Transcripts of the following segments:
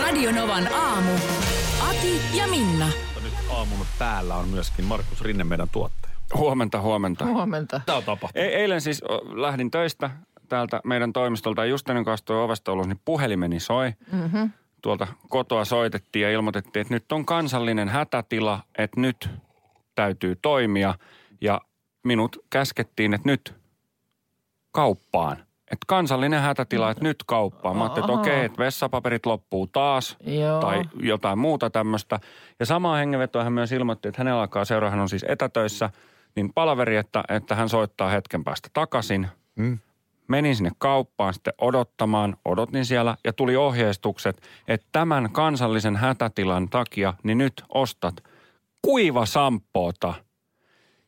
Radionovan aamu. Ati ja Minna. Nyt aamun päällä on myöskin Markus Rinne, meidän tuottaja. Huomenta, huomenta. Huomenta. Tämä on tapahtunut. E- eilen siis o, lähdin töistä täältä meidän toimistolta ja just ennen kuin astuin ovesta ulos, niin puhelimeni soi. Mm-hmm. Tuolta kotoa soitettiin ja ilmoitettiin, että nyt on kansallinen hätätila, että nyt täytyy toimia. Ja minut käskettiin, että nyt kauppaan. Että kansallinen hätätila, että nyt kauppaan. Mä ajattelin, että okei, että vessapaperit loppuu taas Joo. tai jotain muuta tämmöistä. Ja samaa hengenvetoa hän myös ilmoitti, että hänellä alkaa seuraa, hän on siis etätöissä, niin palaveri, että, että hän soittaa hetken päästä takaisin. Mm. Menin sinne kauppaan sitten odottamaan, odotin siellä ja tuli ohjeistukset, että tämän kansallisen hätätilan takia, niin nyt ostat kuiva sampoota.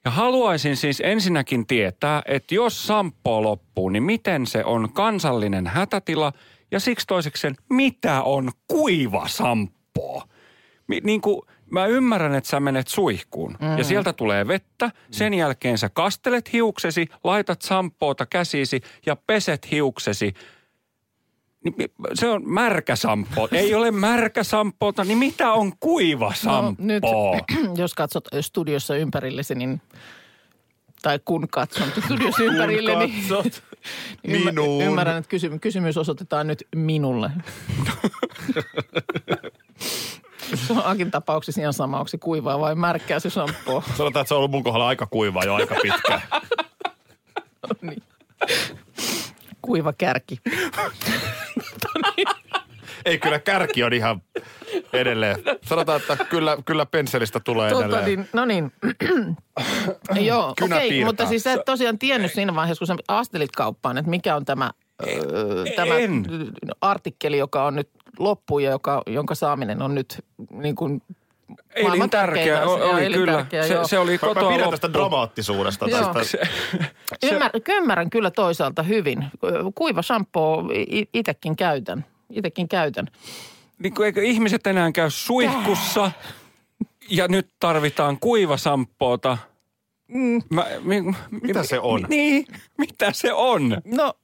Ja haluaisin siis ensinnäkin tietää, että jos sampo loppuu, niin miten se on kansallinen hätätila ja siksi toiseksi mitä on kuiva sampo? Niin kuin, mä ymmärrän, että sä menet suihkuun mm. ja sieltä tulee vettä. Sen jälkeen sä kastelet hiuksesi, laitat sampoota käsisi ja peset hiuksesi. Niin Se on märkä sampo. Ei ole märkä sampoota, niin mitä on kuiva sampo? No, nyt, jos katsot studiossa ympärillesi, niin tai kun katson studiossa ympärille, niin Katsot ymmär- minuun. ymmärrän, että kysymys, kysymys osoitetaan nyt minulle. se on Akin tapauksessa ihan sama, onko se kuivaa vai märkää se shampoo. Sanotaan, että se on ollut mun kohdalla aika kuivaa jo aika pitkään. niin. Kuiva kärki. Ei kyllä kärki on ihan edelleen. Sanotaan, että kyllä, kyllä pensselistä tulee Tota, edelleen. niin, no niin. Joo, okei, piirtää. mutta siis sä et tosiaan tiennyt siinä vaiheessa, kun sä astelit kauppaan, että mikä on tämä, öö, tämä en. artikkeli, joka on nyt loppu ja joka, jonka saaminen on nyt niin kuin maailman tärkein o- asia. oli kyllä. Se, joo. se oli Mä, mä kotoa pidän tästä dramaattisuudesta. Tästä. Ymmär, ymmärrän kyllä toisaalta hyvin. Kuiva shampoo i- itekin käytän. Itekin käytän. Niin kuin eikö ihmiset enää käy suihkussa ja nyt tarvitaan kuivasampoota. Mm. Mä, mi, mi, Mitä se on? Niin, mitä se on? No,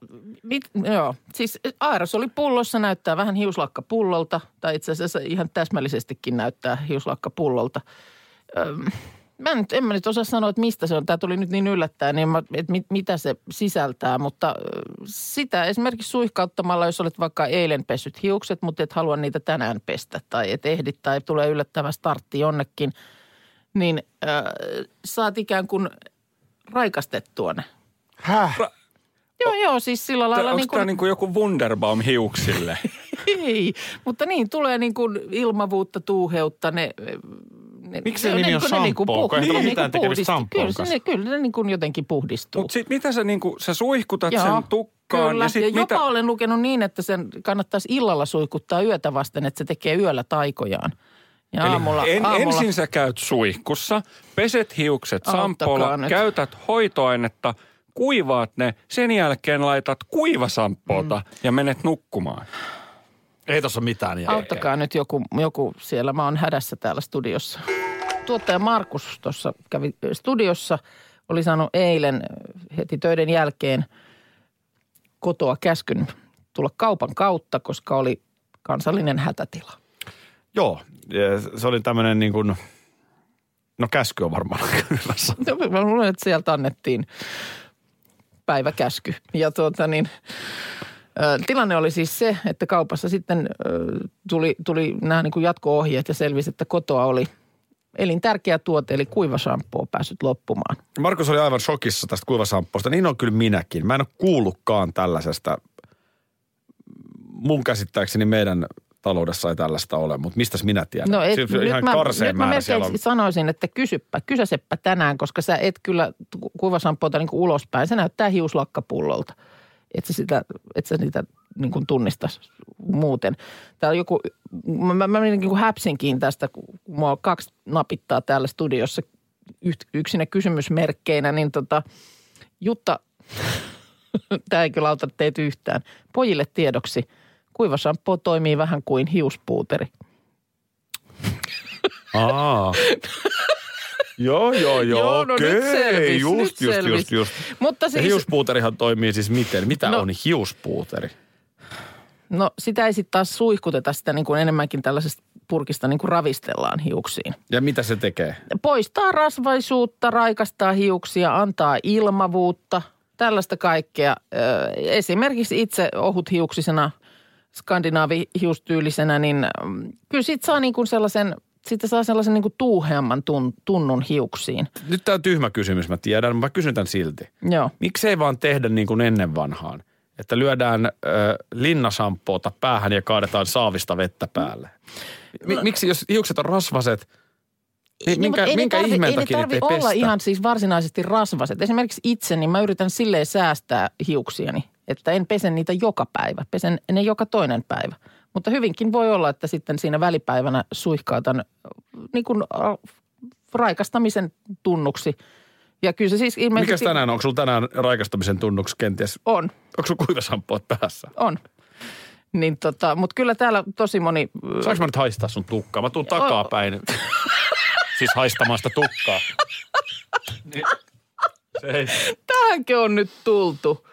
mit, joo. Siis aerosolipullossa näyttää vähän hiuslakkapullolta, tai itse asiassa ihan täsmällisestikin näyttää hiuslakkapullolta. Öm, mä nyt, en mä nyt osaa sanoa, että mistä se on. Tämä tuli nyt niin yllättäen, niin mä, että mit, mitä se sisältää. Mutta sitä esimerkiksi suihkauttamalla, jos olet vaikka eilen pessyt hiukset, mutta et halua niitä tänään pestä tai et ehdi tai tulee yllättävä startti jonnekin, niin äh, saat ikään kuin raikastettua ne. Häh? Joo, joo, siis sillä lailla Onko niin tämä kuin, niin kuin joku Wunderbaum hiuksille? ei, mutta niin, tulee niin kuin ilmavuutta, tuuheutta, ne... ne Miksi se ne- nimi ne on niin niin shampoo, kun ei ole mitään niin tekemistä shampoon Kyllä, ne, kyllä ne niin kuin jotenkin puhdistuu. Mutta sitten mitä sä, niin kuin, sä suihkutat Joo, sen tukkaan Kyllä, ja ja, jopa mitä... olen lukenut niin, että sen kannattaisi illalla suihkuttaa yötä vasten, että se tekee yöllä taikojaan. Ja Eli aamulla, en, aamulla ensin sä käyt suihkussa, peset hiukset nyt. käytät hoitoainetta, kuivaat ne, sen jälkeen laitat kuivasampoota mm. ja menet nukkumaan. Ei tossa mitään. järkeä. Auttakaa nyt joku, joku siellä. Mä oon hädässä täällä studiossa. Tuottaja Markus tuossa kävi studiossa. Oli saanut eilen heti töiden jälkeen kotoa käskyn tulla kaupan kautta, koska oli kansallinen hätätila. Joo, se oli tämmöinen niin kuin, no käsky on varmaan hyvä. No, Mä luulen, että sieltä annettiin päiväkäsky. Ja tuota niin, tilanne oli siis se, että kaupassa sitten tuli, tuli nämä niin kuin jatko-ohjeet ja selvisi, että kotoa oli elintärkeä tuote, eli kuivashampoo päässyt loppumaan. Markus oli aivan shokissa tästä kuivasampposta. Niin on kyllä minäkin. Mä en ole kuullutkaan tällaisesta. Mun käsittääkseni meidän taloudessa ei tällaista ole, mutta mistäs minä tiedän? No et, Siis nyt ihan mä, nyt mä melkein on. sanoisin, että kysyppä, kysäseppä tänään, koska sä et kyllä kuivashampoota niin ulospäin. Se näyttää hiuslakkapullolta. Et sä, sitä, et sä niitä niin kuin tunnista muuten. Täällä joku, mä, mä, mä niin kuin häpsinkin tästä, kun mua on kaksi napittaa täällä studiossa yksinä kysymysmerkkeinä, niin tota, Jutta, tämä ei kyllä auta teitä yhtään. Pojille tiedoksi, kuiva shampoo toimii vähän kuin hiuspuuteri. Aa. joo, joo, joo, Joo, no okei. nyt selvis, just, nyt just, just, selvis. just. Mutta Ja siis, hiuspuuterihan toimii siis miten? Mitä No- on hiuspuuteri? no sitä ei sitten taas suihkuteta sitä niin kuin enemmänkin tällaisesta purkista niin kuin ravistellaan hiuksiin. Ja mitä se tekee? Poistaa rasvaisuutta, raikastaa hiuksia, antaa ilmavuutta, tällaista kaikkea. Esimerkiksi itse skandinaavihiustyylisenä, niin mm, kyllä siitä saa niin kuin sellaisen, siitä saa sellaisen niin kuin tuuheamman tun, tunnun hiuksiin. Nyt tämä on tyhmä kysymys, mä tiedän, mä kysyn tämän silti. Joo. Miksei vaan tehdä niin kuin ennen vanhaan? Että lyödään äh, linnasampoota päähän ja kaadetaan saavista vettä päälle. Mi- miksi jos hiukset on rasvaset, niin minkä, ei minkä tarvi- ihmeen ei takia tarvi olla pestä? ihan siis varsinaisesti rasvaset. Esimerkiksi itse, niin mä yritän silleen säästää hiuksiani, että en pese niitä joka päivä. Pesen ne joka toinen päivä. Mutta hyvinkin voi olla, että sitten siinä välipäivänä suihkautan niin kuin äh, raikastamisen tunnuksi. Ja kyllä se siis ilmeisesti... Mikäs tänään on? Onko sulla tänään raikastamisen tunnuksi kenties? On, Onko sulla kuivasampoot päässä? on. Niin tota, mutta kyllä täällä tosi moni... Saanko mä nyt haistaa sun tukkaa? Mä tuun takapäin. siis haistamaan sitä tukkaa. Niin. Tähänkö on nyt tultu?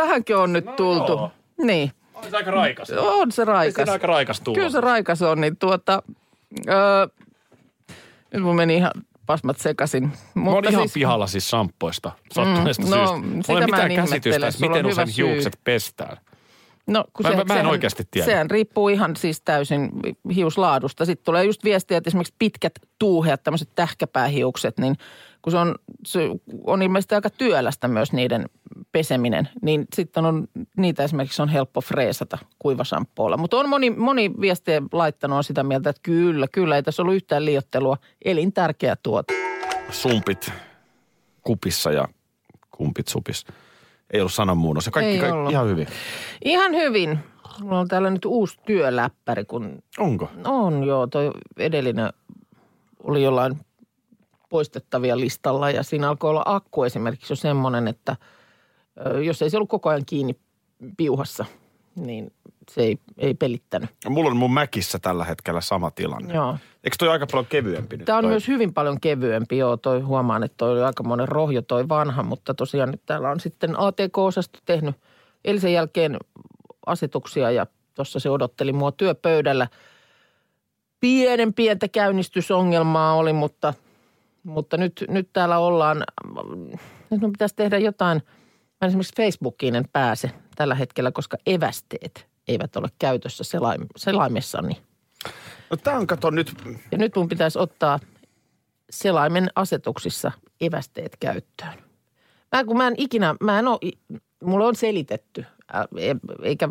Tähänkö on nyt No tultu? joo. Niin, On se aika raikas. on se raikas. Siinä aika raikas tulla. Kyllä se raikas on, niin tuota, öö, nyt mun meni ihan pasmat sekaisin. Mä oon ihan pihalla siis sampoista sattuneesta Mm, mm, no, syystä. Mulla ei mä mitään käsitystä, miten on usein hiukset pestään. No, kun Mä- se, mä- mä en sehän- oikeasti tiedä. Sehän riippuu ihan siis täysin hiuslaadusta. Sitten tulee just viestiä, että esimerkiksi pitkät tuuheat, tämmöiset tähkäpäähiukset, niin kun se on, se on ilmeisesti aika työlästä myös niiden peseminen, niin sitten on, niitä esimerkiksi on helppo freesata kuivasampoolla. Mutta on moni, moni viestiä laittanut on sitä mieltä, että kyllä, kyllä, ei tässä ollut yhtään liottelua. Elintärkeä tuote. Sumpit kupissa ja kumpit supissa. Ei ollut sananmuunnos. Ja kaikki, Ei kaikki ollut. ihan hyvin. Ihan hyvin. Mulla on täällä nyt uusi työläppäri, kun Onko? On joo, toi edellinen oli jollain poistettavia listalla ja siinä alkoi olla akku esimerkiksi jo semmoinen, että jos ei se ollut koko ajan kiinni piuhassa, niin se ei, ei pelittänyt. Mulla on mun Mäkissä tällä hetkellä sama tilanne. Joo. Eikö toi aika paljon kevyempi nyt? Tämä on toi? myös hyvin paljon kevyempi, joo, toi huomaan, että toi oli aika monen rohjo toi vanha, mutta tosiaan nyt täällä on sitten ATK-osasto tehnyt eilisen jälkeen asetuksia ja tuossa se odotteli mua työpöydällä. Pienen pientä käynnistysongelmaa oli, mutta, mutta nyt, nyt täällä ollaan, nyt mun pitäisi tehdä jotain, mä esimerkiksi Facebookiin en pääse tällä hetkellä, koska evästeet eivät ole käytössä selaim, selaimessani. No tää on, kato nyt, Ja nyt mun pitäisi ottaa selaimen asetuksissa evästeet käyttöön. Mä, kun mä en ikinä, mä en ole, mulle on selitetty, ä, e- eikä,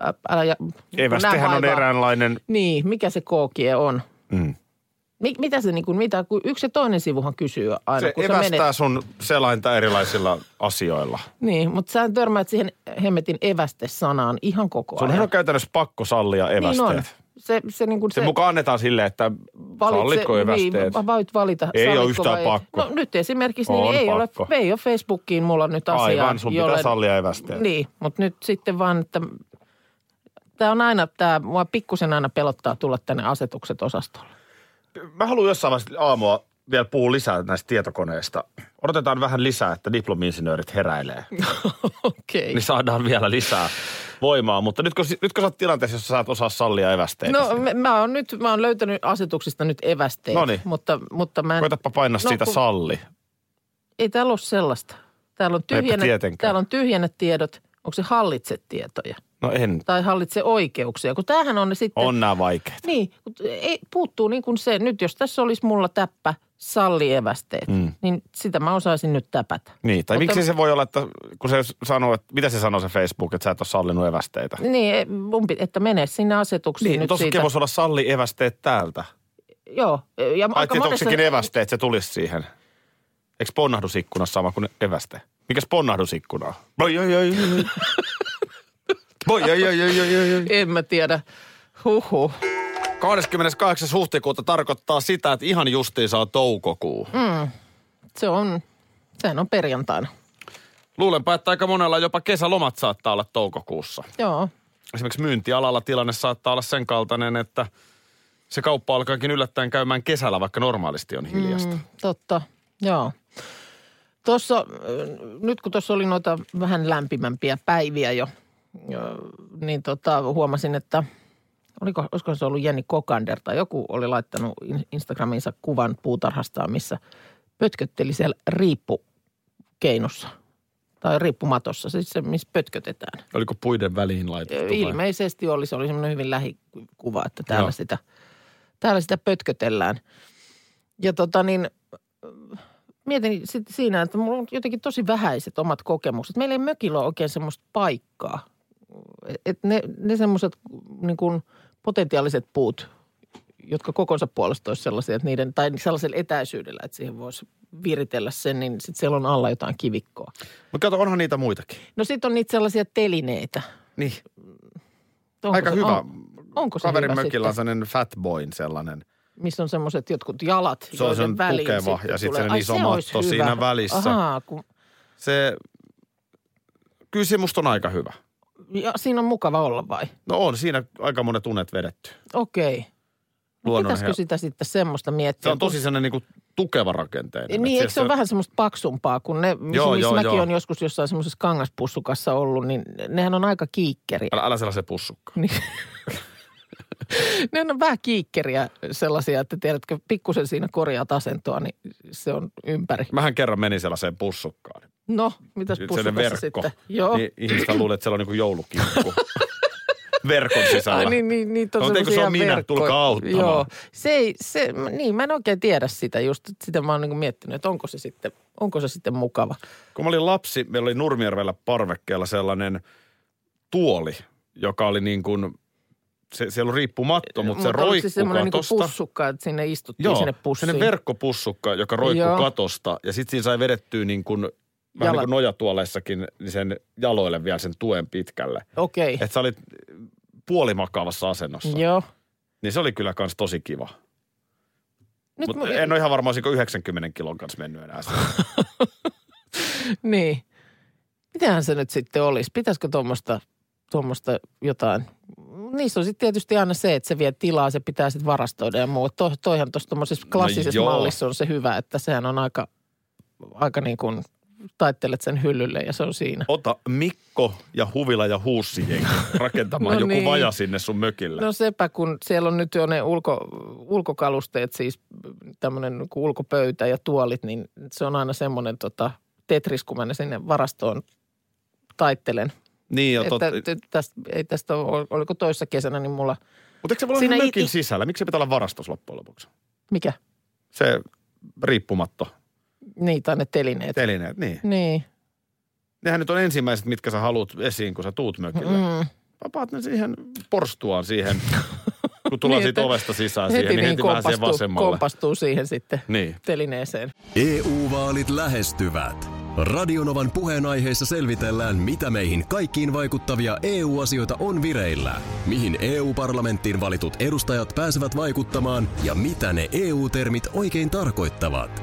ä, älä, evästehän on eräänlainen... Niin, mikä se kookie on? Mm. Mi, mitä se niin kuin, mitä, kun yksi ja toinen sivuhan kysyy aina, Se kun evästää menet. sun selainta erilaisilla asioilla. Niin, mutta sä törmäät siihen hemmetin eväste-sanaan ihan koko Sun ajan. on käytännössä pakko sallia niin evästeet. on. Se, se, niin kuin Se mukaan annetaan silleen, että sallitko evästeet? Niin, voit valita. Ei ole yhtään pakko. No nyt esimerkiksi niin On ei, ole, ei ole Facebookiin mulla nyt asiaa. Aivan, sun pitää sallia evästeet. Niin, mutta nyt sitten vaan, että tämä on aina, tämä mua pikkusen aina pelottaa tulla tänne asetukset osastolle. Mä haluan jossain vaiheessa aamua vielä puhua lisää näistä tietokoneista. Odotetaan vähän lisää, että diplomi-insinöörit heräilee. Okei. niin saadaan vielä lisää voimaa. Mutta nyt kun, nyt kun sä oot tilanteessa, jossa sä et osaa sallia evästeitä. No mä, mä oon nyt, mä oon löytänyt asetuksista nyt evästeet, Noniin. mutta, mutta mä en, Koetapa painaa No, siitä kun- salli. ei täällä ole sellaista. Täällä on, tietenkään. täällä on tyhjennetiedot, onko se hallitse tietoja No en. tai hallitse oikeuksia, kun tämähän on sitten. On nämä vaikeat. Niin, ei, puuttuu niin kuin se, nyt jos tässä olisi mulla täppä salli evästeet, mm. niin sitä mä osaisin nyt täpätä. Niin, tai Mutta- miksi se voi olla, että kun se sanoo, että mitä se sanoo se Facebook, että sä et ole sallinut evästeitä. Niin, e- että mene sinne asetuksiin Niin, nyt tossakin siitä. voisi olla salli evästeet täältä. Joo, ja Ai, aika että onko monessa... sekin evästeet, se tulisi siihen. Eikö ponnahdusikkunassa sama kuin eväste? Mikäs ponnahdusikkuna on? Oi, oi, oi, oi. Voi, oi, oi, oi, oi, oi, oi. En mä tiedä. Huhhuh. 28. huhtikuuta tarkoittaa sitä, että ihan justiinsa on toukokuu. Mm. Se on, sehän on perjantaina. Luulenpa, että aika monella jopa kesälomat saattaa olla toukokuussa. Joo. Esimerkiksi myyntialalla tilanne saattaa olla sen kaltainen, että se kauppa alkaakin yllättäen käymään kesällä, vaikka normaalisti on hiljasta. Mm. Totta, joo. Tuossa, nyt kun tuossa oli noita vähän lämpimämpiä päiviä jo, niin tota, huomasin, että oliko, olisiko se ollut Jenni Kokander tai joku oli laittanut in- Instagramiinsa kuvan puutarhastaan, missä pötkötteli siellä riippukeinussa tai riippumatossa, siis se, missä pötkötetään. Oliko puiden väliin laitettu? vai? Ilmeisesti oli, se oli semmoinen hyvin lähikuva, että täällä, Joo. sitä, täällä sitä pötkötellään. Ja tota niin, mietin sit siinä, että mulla on jotenkin tosi vähäiset omat kokemukset. Meillä ei mökillä ole oikein semmoista paikkaa. Et ne, ne semmoiset niin kuin potentiaaliset puut, jotka kokonsa puolesta olisi sellaisia, että niiden, tai sellaisella etäisyydellä, että siihen voisi viritellä sen, niin sitten siellä on alla jotain kivikkoa. Mutta kato, onhan niitä muitakin. No sitten on niitä sellaisia telineitä. Niin, Onko aika se, hyvä. On, onko se Kaverin hyvä mökillä on sitten? sellainen fatboyn sellainen. missä on semmoiset jotkut jalat. Se on sen väliin tukeva ja sitten sellainen Ai, iso se matto hyvä. siinä välissä. Ahaa, kun, Se, kyllä se musta on aika hyvä. Ja siinä on mukava olla vai? No on siinä aika monet unet vedetty. Okei. No Luonnon pitäisikö sitä sitten semmoista miettiä? Se on tosi sellainen niin tukeva rakenteinen. Niin, eikö se ole vähän semmoista paksumpaa, kun ne, missä, Joo, missä joo, mäkin joo. on joskus jossain semmoisessa kangaspussukassa ollut, niin nehän on aika kiikkeriä. Älä, älä sellaisen pussukka. Niin. ne on vähän kiikkeriä sellaisia, että tiedätkö, pikkusen siinä korjaat asentoa, niin se on ympäri. Mähän kerran menin sellaiseen pussukkaan. No, mitäs Sellainen pussukassa verkko. sitten? Joo. Niin ihmiset luulee, että siellä on niin kuin joulukinkku. Verkon sisällä. Ai niin, niin, niin No, mutta eikö se ole minä? verkkoja. Tulkaa auttamaan. Joo, se ei, se, niin mä en oikein tiedä sitä just, sitä mä oon niin miettinyt, että onko se sitten, onko se sitten mukava. Kun mä olin lapsi, meillä oli Nurmijärvellä parvekkeella sellainen tuoli, joka oli niin kuin, se, siellä on riippumatto, mutta se roikkuu se semmoinen niin katosta. pussukka, että sinne istuttiin Joo, sinne pussiin. sellainen verkkopussukka, joka roikkuu Joo. katosta. Ja sitten siinä sai vedettyä niin kuin, vähän niin Jalat. kuin nojatuoleissakin, niin sen jaloille vielä sen tuen pitkälle. Okei, Että sä olit puolimakaavassa asennossa. joo. Niin se oli kyllä kans tosi kiva. Nyt Mutta mu- en ole ihan varma, olisiko 90 kilon kanssa mennyt enää. Niin. Mitähän se nyt sitten olisi? Pitäisikö tuommoista tuommoista jotain? Niissä on sitten tietysti aina se, että se vie tilaa, se pitää sitten varastoida ja muu. To, toihan tuossa tuommoisessa klassisessa joo. mallissa on se hyvä, että sehän on aika, aika niin kuin taittelet sen hyllylle ja se on siinä. Ota Mikko ja Huvila ja Huussi rakentamaan No joku niin. vaja sinne sun mökille. No sepä, kun siellä on nyt jo ne ulko, ulkokalusteet, siis tämmöinen niin ulkopöytä ja tuolit, niin se on aina semmoinen tota, tetris, kun mä ne sinne varastoon taittelen. niin, jo, tot... että, että tästä, ei tästä ole, oliko toissa kesänä, niin mulla, Mutta eikö se voi olla mökin i- sisällä? Miksi se pitää olla varastos loppujen lopuksi? mikä? Se riippumatto Niin, tai ne telineet. telineet, niin. Niin. Nehän nyt on ensimmäiset, mitkä sä haluat esiin, kun sä tuut mökille. Mm. Vapaat ne siihen porstuaan siihen, kun tullaan Niin, siitä ovesta sisään siihen, Heti niin niin heti vähän siihen kompastuu, vasemmalle. kompastuu siihen sitten Niin. telineeseen. EU-vaalit lähestyvät. Radionovan puheenaiheessa selvitellään, mitä meihin kaikkiin vaikuttavia EU-asioita on vireillä, mihin EU-parlamenttiin valitut edustajat pääsevät vaikuttamaan ja mitä ne EU-termit oikein tarkoittavat.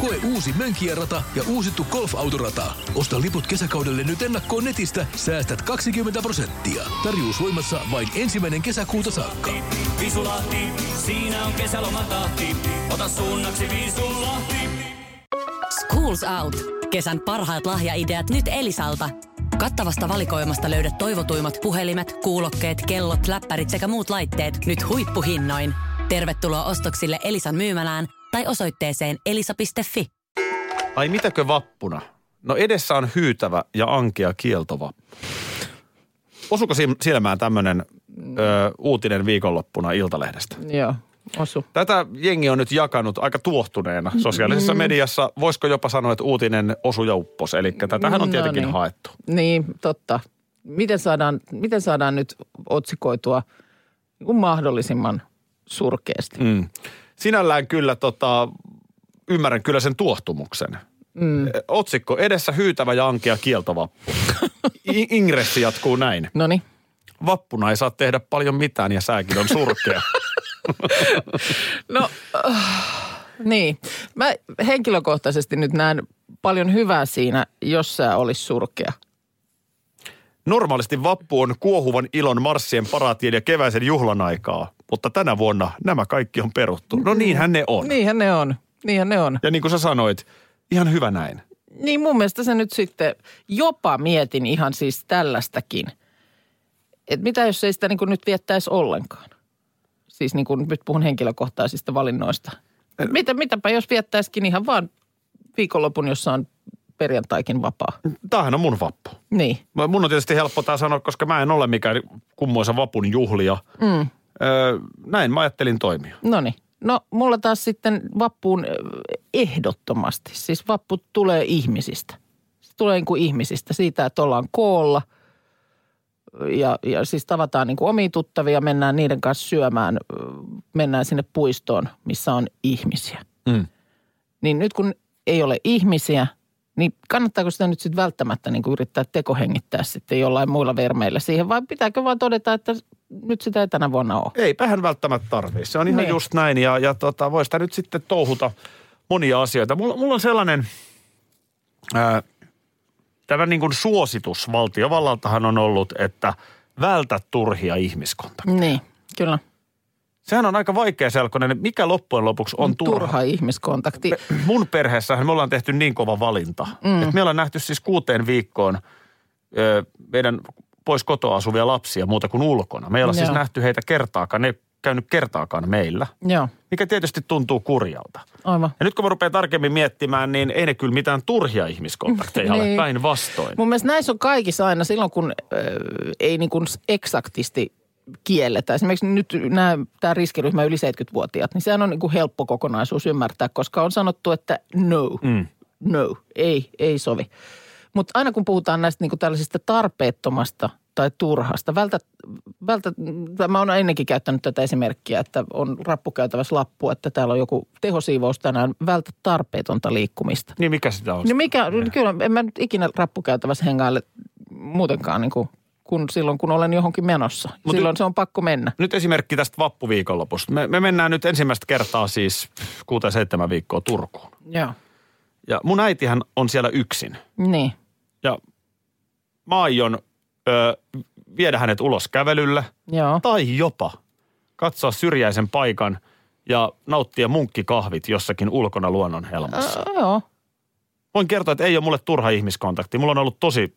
Koe uusi Mönkijärata ja uusittu golfautorata. Osta liput kesäkaudelle nyt ennakkoon netistä. Säästät 20 prosenttia. Tarjous voimassa vain ensimmäinen kesäkuuta saakka. Visulahti, siinä on kesälomatahti. Ota suunnaksi Visulahti. Schools Out. Kesän parhaat lahjaideat nyt Elisalta. Kattavasta valikoimasta löydät toivotuimmat puhelimet, kuulokkeet, kellot, läppärit sekä muut laitteet nyt huippuhinnoin. Tervetuloa ostoksille Elisan myymälään tai osoitteeseen elisa.fi. Ai mitäkö vappuna? No edessä on hyytävä ja ankea kieltovappu. Osuko silmään tämmöinen uutinen viikonloppuna Iltalehdestä? Joo. osu. Tätä jengi on nyt jakanut aika tuohtuneena sosiaalisessa mediassa. Voisiko jopa sanoa, että uutinen osu ja uppos. Eli tätähän on No tietenkin niin. haettu. Niin, totta. Miten saadaan, miten saadaan nyt otsikoitua niin kuin mahdollisimman surkeasti? Mm. Sinällään kyllä tota, ymmärrän kyllä sen tuohtumuksen. Mm. Otsikko, edessä hyytävä ja ankea kieltovappu. Ingressi jatkuu näin. No niin. Vappuna ei saa tehdä paljon mitään ja sääkin on surkea. No, äh, niin. Mä henkilökohtaisesti nyt näen paljon hyvää siinä, jos sä olisi surkea. Normaalisti vappu on kuohuvan ilon marssien paraatien ja keväisen juhlan aikaa, mutta tänä vuonna nämä kaikki on peruttu. No niinhän ne on. Niinhän ne on. Niinhän ne on. Ja niin kuin sä sanoit, ihan hyvä näin. Niin mun mielestä se nyt sitten, jopa mietin ihan siis tällaistakin. Että mitä jos ei sitä niin kuin nyt viettäisi ollenkaan? Siis niin kuin nyt puhun henkilökohtaisista valinnoista. Mitä, mitäpä jos viettäisikin ihan vaan viikonlopun, jossa on perjantaikin vapaa. Tämähän on mun vappu. Niin. Mun on tietysti helppo tämä sanoa, koska mä en ole mikään kummoisa vapun juhlia. Mm. Öö, näin mä ajattelin toimia. No niin. No mulla taas sitten vappuun ehdottomasti. Siis vappu tulee ihmisistä. Se tulee niin kuin ihmisistä siitä, että ollaan koolla ja, ja siis tavataan niin kuin omia tuttavia, mennään niiden kanssa syömään, mennään sinne puistoon, missä on ihmisiä. Mm. Niin nyt kun ei ole ihmisiä, niin kannattaako sitä nyt sitten välttämättä niin kuin yrittää tekohengittää sitten jollain muilla vermeillä siihen vai pitääkö vaan todeta, että nyt sitä ei tänä vuonna ole? Eipähän välttämättä tarvii. Se on ihan Niin. just näin ja, ja tota, voi sitä nyt sitten touhuta monia asioita. Mulla, mulla on sellainen, ää, tämä niin kuin suositus valtiovallaltahan on ollut, että vältä turhia ihmiskontakteja. Niin, kyllä. Sehän on aika vaikea selkoinen, mikä loppujen lopuksi on turha. turha ihmiskontakti. Mun perheessähän me ollaan tehty niin kova valinta, mm. että me ollaan nähty siis kuuteen viikkoon ö, meidän pois kotoa asuvia lapsia muuta kuin ulkona. Me ei olla siis nähty heitä kertaakaan, ne ei käynyt kertaakaan meillä, Joo, mikä tietysti tuntuu kurjalta. aivan. Ja nyt kun mä rupean tarkemmin miettimään, niin ei ne kyllä mitään turhia ihmiskontakteja ole Niin. päinvastoin. Mun mielestä näissä on kaikissa aina silloin, kun ö, ei niin kuin eksaktisti kielletä. Esimerkiksi nyt tämä riskiryhmä yli 70-vuotiaat, niin sehän on niin kuin helppo kokonaisuus ymmärtää, koska on sanottu, että no, Mm. no, ei, ei sovi. Mutta aina kun puhutaan näistä niin kuin tällaisista tarpeettomasta tai turhasta, vältä, vältä, mä oon ennenkin käyttänyt tätä esimerkkiä, että on rappukäytävässä lappu, että täällä on joku tehosiivous tänään, vältä tarpeetonta liikkumista. Niin mikä sitä on? No mikä, kyllä en mä nyt ikinä rappukäytävässä hengaile muutenkaan niin kuin, kun silloin, kun olen johonkin menossa. Mut silloin se on pakko mennä. Nyt esimerkki tästä vappuviikonlopusta. Me, me mennään nyt ensimmäistä kertaa siis kuuteen seitsemän viikkoa Turkuun. Joo. Ja mun äitihän on siellä yksin. Niin. Ja mä aion ö, viedä hänet ulos kävelylle Joo. tai jopa katsoa syrjäisen paikan ja nauttia munkkikahvit jossakin ulkona luonnon helmassa. Ö, joo. Voin kertoa, että ei ole mulle turha ihmiskontakti. Mulla on ollut tosi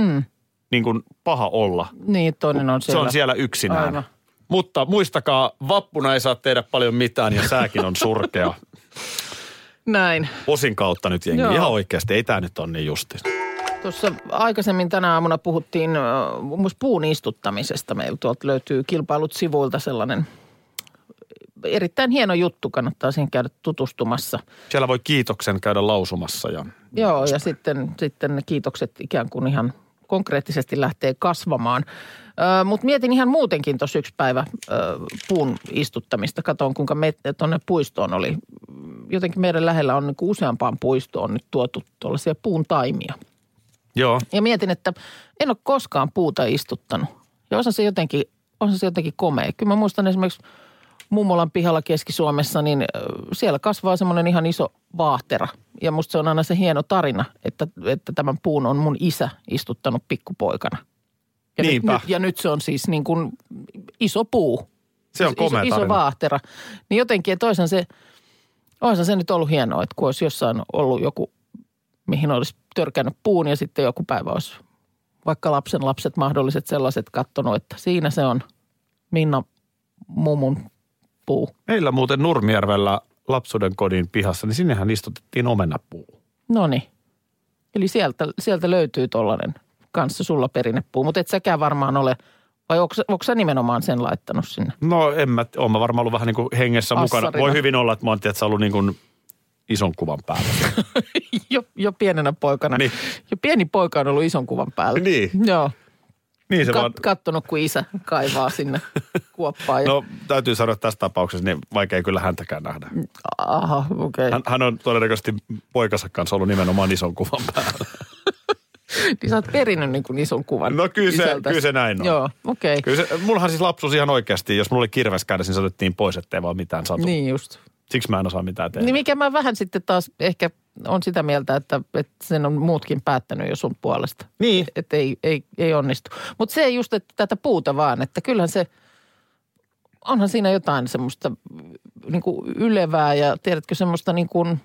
Mm. niin kuin, paha olla. Niin, toinen on Se siellä. on siellä yksinään. Aivan. Mutta muistakaa, vappuna ei saa tehdä paljon mitään ja sääkin on surkea. Näin. Posin kautta nyt jengi. Joo. Ihan oikeasti, ei tämä nyt ole niin justi. Tuossa aikaisemmin tänä aamuna puhuttiin muun muassa puun istuttamisesta. Meillä tuolta löytyy kilpailut sivuilta sellainen erittäin hieno juttu. Kannattaa siihen käydä tutustumassa. Siellä voi kiitoksen käydä lausumassa ja Joo, ja sitten, sitten ne kiitokset ikään kuin ihan konkreettisesti lähtee kasvamaan. Mutta mietin ihan muutenkin tuossa yksi päivä ö, puun istuttamista. Katoin, kuinka me tuonne puistoon oli. Jotenkin meidän lähellä on niinku useampaan puistoon nyt tuotu tuollaisia puun taimia. Joo. Ja mietin, että en ole koskaan puuta istuttanut. Ja osa se jotenkin, osa se jotenkin komea. Kyllä mä muistan esimerkiksi mummolan pihalla Keski-Suomessa, niin siellä kasvaa semmoinen ihan iso vaahtera. Ja musta se on aina se hieno tarina, että, että tämän puun on mun isä istuttanut pikkupoikana. Ja nyt, Niinpä. nyt, ja nyt se on siis niin kuin iso puu. Se on iso, komea iso tarina. vaahtera. Niin jotenkin, että se, olisihan se nyt ollut hienoa, että kun olisi jossain ollut joku, mihin olisi törkännyt puun ja sitten joku päivä olisi vaikka lapsen lapset, mahdolliset sellaiset, kattonut, että siinä se on Minna mumun puu. Meillä muuten Nurmijärvellä lapsuuden kodin pihassa, niin sinnehän istutettiin omenapuu. No niin. Eli sieltä, sieltä löytyy tollainen kanssa sulla perinnepuu, mutta et säkään varmaan ole Vai onko, onko sä nimenomaan sen laittanut sinne? No en mä, oon mä varmaan ollut vähän niin kuin hengessä mukana. Assarina. Voi hyvin olla, että mä oon tiedätkö, ollut niin kuin ison kuvan päällä. jo, jo pienenä poikana. Niin. Jo pieni poika on ollut ison kuvan päällä. Niin. Joo. Niin se Kat, vaan, kattonut, kun isä kaivaa sinne kuoppaan. Ja, no täytyy sanoa, että tässä tapauksessa niin vaikea kyllä häntäkään nähdä. Aha, okei. Okay. Hän, hän on todennäköisesti poikansa kanssa ollut nimenomaan ison kuvan päällä. Niin sä oot perinnyt niin kuin ison kuvan No kyllä se- isältäsi. kyllä se näin on. Joo, okei. Okay. Kyllä se, mullahan siis lapsuus ihan oikeasti, jos mulla oli kirves kädessä, niin se otettiin pois, ettei vaan mitään satu. Niin just. Siksi mä en osaa mitään tehdä. Niin mikä mä vähän sitten taas ehkä on sitä mieltä, että, että sen on muutkin päättänyt jo sun puolesta. Niin. Että ei, ei, ei onnistu. Mutta se just, että tätä puuta vaan, että kyllähän se, onhan siinä jotain semmoista niin kuin ylevää ja tiedätkö semmoista niin kuin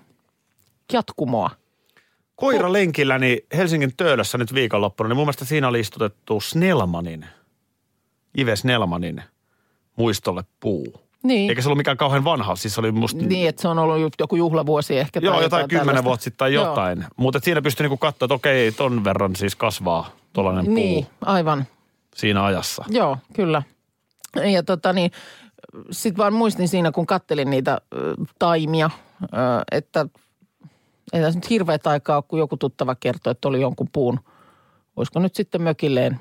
jatkumoa. Koira lenkillä niin Helsingin Töölössä nyt viikonloppuna, niin mun mielestä siinä oli istutettu Snellmanin, Ive Snellmanin muistolle puu. Niin. Eikä se ollut mikään kauhean vanha, siis se oli musta... Niin, että se on ollut joku juhlavuosi ehkä. Joo, tai jotain kymmenen vuotta sitten tai Joo. jotain. Mutta siinä pystyi niinku katsoa, että okei, ton verran siis kasvaa tuollainen puu Niin, aivan. siinä ajassa. Joo, kyllä. Ja tota niin, sitten vaan muistin siinä, kun kattelin niitä ö, taimia, ö, että ei tässä nyt hirveät aikaa kun joku tuttava kertoi, että oli jonkun puun, olisiko nyt sitten mökilleen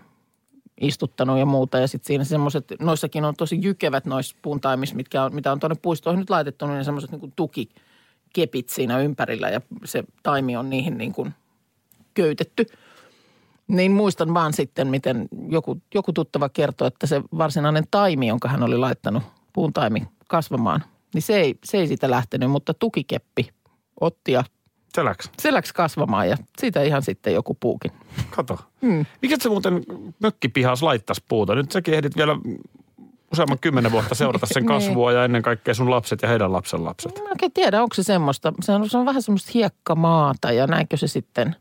istuttanut ja muuta. Ja sitten siinä semmoiset, noissakin on tosi jykevät noissa puun taimissa, mitkä on, mitä on tuonne puistoihin nyt laitettu, niin semmoiset niin tukikepit siinä ympärillä ja se taimi on niihin niin kuin köytetty. Niin muistan vaan sitten, miten joku, joku tuttava kertoi, että se varsinainen taimi, jonka hän oli laittanut puun taimi kasvamaan, niin se ei, se ei siitä lähtenyt, mutta tukikeppi otti ja Se läks. se läksi kasvamaan ja siitä ihan sitten joku puukin. Kato. Hmm. Mikä se muuten mökkipihas laittaisi puuta? Nyt säkin ehdit vielä useamman kymmenen vuotta seurata sen Niin. kasvua ja ennen kaikkea sun lapset ja heidän lapsen lapset. Mä en tiedä, onko se semmoista. Se on, se on vähän semmoista hiekkamaata ja näinkö se sitten,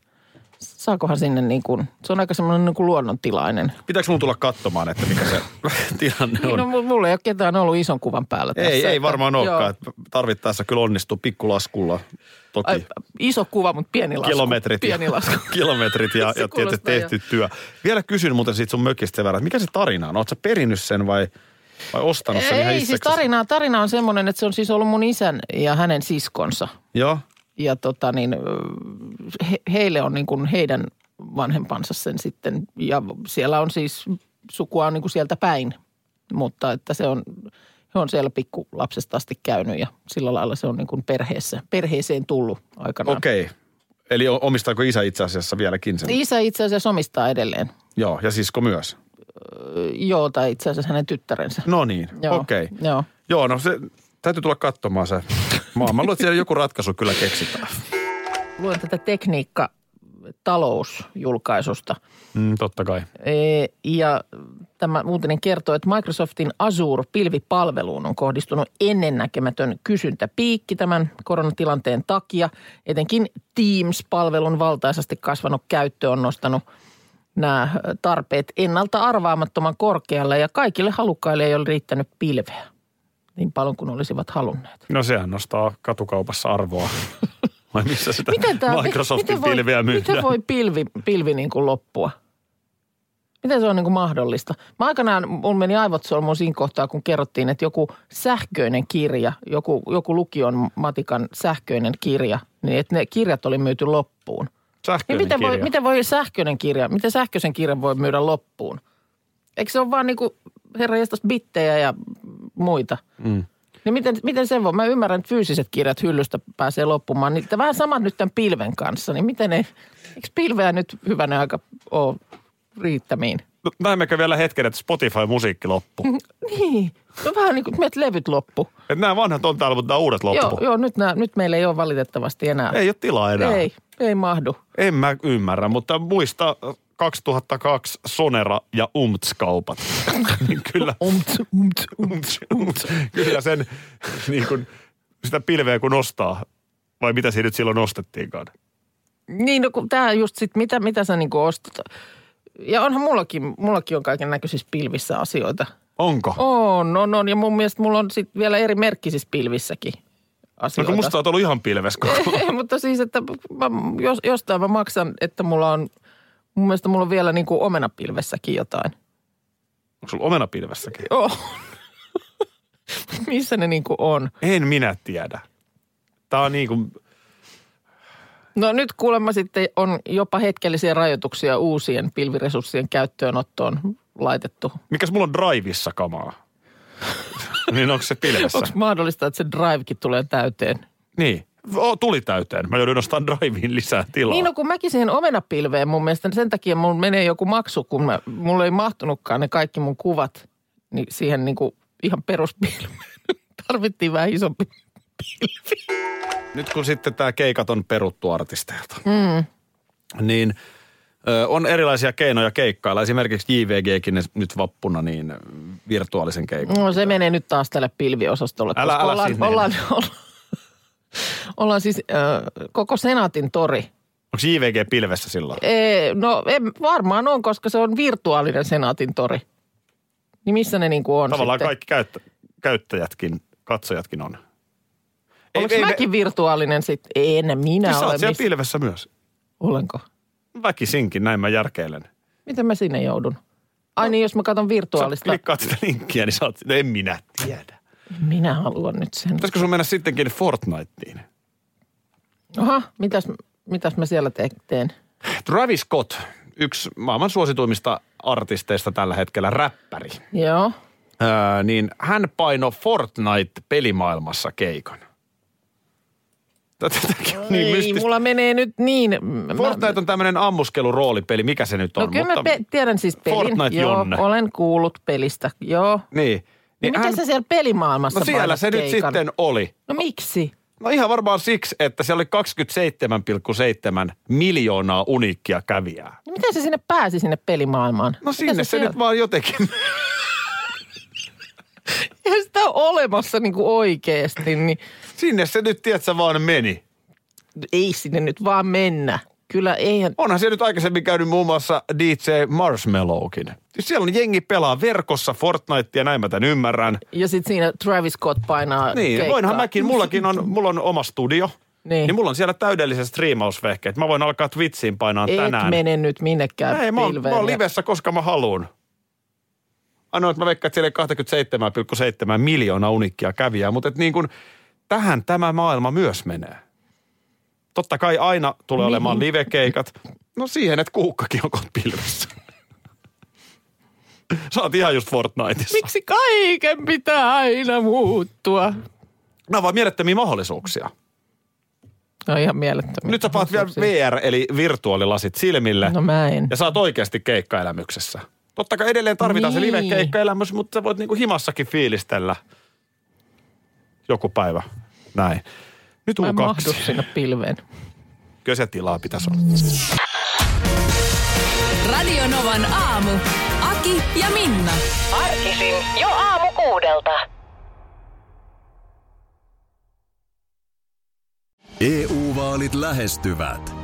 saakohan sinne niin kuin, se on aika semmoinen niin kuin luonnontilainen. Pitääkö mun tulla katsomaan, että mikä se tilanne Niin, no, on? mu- mulla ei ole ketään ollut ison kuvan päällä tässä. Ei, ei että- varmaan olekaan. Tarvittaessa kyllä onnistuu pikkulaskulla. Toki Ai, iso kuva, mutta pieni lasku. kilometrit, Pieni ja, lasku. kilometrit ja, ja tietysti tehty työ. Vielä kysyn muuten siitä sun mökistä sen verran, että mikä se tarina on? Oletko perinnyt sen vai, vai ostanut sen ihan Ei, siis itseksesi? tarina, tarina on semmoinen, että se on siis ollut mun isän ja hänen siskonsa. Joo. Ja tota niin, he, heille on niin kuin heidän vanhempansa sen sitten. Ja siellä on siis, sukua on niin kuin sieltä päin. Mutta että se on, he on siellä pikkulapsesta asti käynyt ja sillä lailla se on niin kuin perheessä, perheeseen tullut aikanaan. Okei. Okay. Eli omistaako isä itse asiassa vieläkin sen? Isä itse asiassa omistaa edelleen. Joo, ja sisko myös. Ö, Joo, tai itse asiassa hänen tyttärensä. No niin, okei. Okay. Joo. Joo, no se täytyy tulla katsomaan se maa. Mä luulen, että siellä joku ratkaisu kyllä keksitään. Luen tätä tekniikka talousjulkaisusta. Mm, totta kai. Ee, Ja tämä uutinen kertoo, että Microsoftin Azure-pilvipalveluun on kohdistunut ennennäkemätön kysyntäpiikki tämän koronatilanteen takia. Etenkin Teams-palvelun valtaisasti kasvanut käyttö on nostanut nämä tarpeet ennalta arvaamattoman korkealle ja kaikille halukkaille ei ole riittänyt pilveä niin paljon kuin olisivat halunneet. No sehän nostaa katukaupassa arvoa. Vai missä sitä Miten tää, Microsoftin miten voi, pilviä myydään? Miten voi pilvi, pilvi niin kuin loppua? Miten se on niin kuin mahdollista? Mä aikanaan, mulla meni aivot solmuun siinä kohtaa, kun kerrottiin, että joku sähköinen kirja, joku, joku lukion matikan sähköinen kirja, niin että ne kirjat oli myyty loppuun. Niin Sähköinen miten voi, kirja. miten voi sähköinen kirja, miten sähköisen kirjan voi myydä loppuun? Eikö se ole vaan niin kuin herra jästäs bittejä ja muita? Mm. Niin miten, miten sen voi? Mä ymmärrän, että fyysiset kirjat hyllystä pääsee loppumaan. Niin vähän samat nyt tämän pilven kanssa. Niin miten ei, eikö pilveä nyt hyvänä aika ole riittämiin? No, näemmekö vielä hetken, että Spotify-musiikki loppuu? Niin, on vähän niin kuin, meiltä levyt loppu. että nämä vanhat on täällä, mutta nämä uudet loppuu. Joo, joo nyt, nää, nyt meillä ei ole valitettavasti enää. Ei ole tilaa enää. ei, ei mahdu. En mä ymmärrä, mutta muista 2002 Sonera ja Umts-kaupat. niin kyllä, Umts, umts, umts, umts, kyllä sen niin kuin, sitä pilveä kun nostaa. Vai mitä siinä nyt silloin ostettiinkaan? Niin, no kun tämä just sit, mitä, mitä sä niinku ostat. Ja onhan mullakin, mullakin on kaiken näköisissä pilvissä asioita. Onko? On, on, on. Ja mun mielestä mulla on sit vielä eri merkkisissä pilvissäkin No asioita. kun musta oot ollut ihan pilves koko Ei, mutta siis, että mä, jos, jostain mä maksan, että mulla on, mun mielestä mulla on vielä niin kuin omenapilvessäkin jotain. Onko sulla omenapilvessäkin? Oh. Missä ne niinku on? En minä tiedä. Tää on niin kuin, No nyt kuulemma sitten on jopa hetkellisiä rajoituksia uusien pilviresurssien käyttöönottoon laitettu. mikäs mulla on Driveissa kamaa? niin onko se pilvessä? Onko mahdollista, että se drivekin tulee täyteen? Niin. O, tuli täyteen. Mä joudun nostamaan Driveen lisää tilaa. Niin no kun mäkin siihen omenapilveen mun mielestä sen takia mun menee joku maksu, kun mä, mulla ei mahtunutkaan ne kaikki mun kuvat niin siihen niin kuin ihan peruspilveen. Tarvittiin vähän isompi pilvi. Nyt kun sitten tämä keikat on peruttu artisteilta, mm. niin ö, on erilaisia keinoja keikkailla. Esimerkiksi JVGkin nyt vappuna niin virtuaalisen keikan. No se menee nyt taas tälle pilviosastolle. Älä- älä ollaan, sinne. ollaan, ollaan, ollaan siis äh, koko senaatin tori. Onko JVG pilvessä silloin? Ee, no en, varmaan on, koska se on virtuaalinen senaatin tori. Niin missä ne niinku on Tavallaan sitten? kaikki käyttä, käyttäjätkin, katsojatkin on. Onko mäkin virtuaalinen sitten? En, minä Sä oot olen. siellä Miss... pilvessä myös. Olenko? Väkisinkin, näin mä järkeilen. Miten mä sinne joudun? Ai niin, jos mä katson Sä virtuaalista. klikkaat sitä linkkiä, niin sä oot, no en minä tiedä. Minä haluan nyt sen. Pitäisikö sun mennä sittenkin Fortniteen? Aha, mitäs, mitäs mä siellä te- teen? Travis Scott, yksi maailman suosituimmista artisteista tällä hetkellä, räppäri. Joo. Öö, niin hän paino Fortnite-pelimaailmassa keikan. Tätäkin on niin Ei, mystistä. mulla menee nyt niin. Mä- Fortnite on tämmöinen ammuskeluroolipeli, mikä se nyt on. No kyllä mä pe- tiedän siis pelin. Fortnite Joo, Jonne. olen kuullut pelistä. Joo. Niin. Niin miten hän, sä siellä pelimaailmassa no siellä se nyt keikan? sitten oli. No miksi? No ihan varmaan siksi, että siellä oli 27,7 miljoonaa uniikkia kävijää. No miten se sinne pääsi sinne pelimaailmaan? No sinne se, siellä- nyt vaan jotenkin. Eihän sitä ole olemassa niin kuin oikeasti, niin sinne se nyt, tiedätkö, vaan meni. ei sinne nyt vaan mennä. Kyllä eihän, Onhan se nyt aikaisemmin käynyt muun muassa DJ Marshmallowkin. Siellä on jengi pelaa verkossa Fortnitea, näin mä tämän ymmärrän. ja sitten siinä Travis Scott painaa Niin, keikkaa. voinhan mäkin, mullakin on, mulla on oma studio. Niin. Niin mulla on siellä täydelliset striimausvehkeet. Mä voin alkaa Twitchiin painaa Et tänään. mene nyt minnekään Ei, mä oon, mä oon ja- livessä, koska mä haluun. Ainoa, että mä veikkaan, että siellä ei 27,7 miljoonaa unikkia kävijää, mutta et niin kuin, tähän tämä maailma myös menee. Totta kai aina tulee olemaan livekeikat. No siihen, että kuukkakin on kohta pilvessä. Sä oot ihan just Fortniteissa. Miksi kaiken pitää aina muuttua? Nämä on vaan mielettömiä mahdollisuuksia. No ihan mielettömiä. Nyt sä paat vielä VR, eli virtuaalilasit silmille. No mä en. Ja sä oot oikeasti keikkaelämyksessä. Totta kai edelleen tarvitaan niin. se Niin. live-keikkaelämys, mutta sä voit niinku himassakin fiilistellä joku päivä. Näin. Nyt Mä en mahdu U2. sinne pilveen. Kyllä se tilaa pitäisi olla. Radio Novan aamu. Aki ja Minna. Arkisin jo aamu kuudelta. EU-vaalit lähestyvät.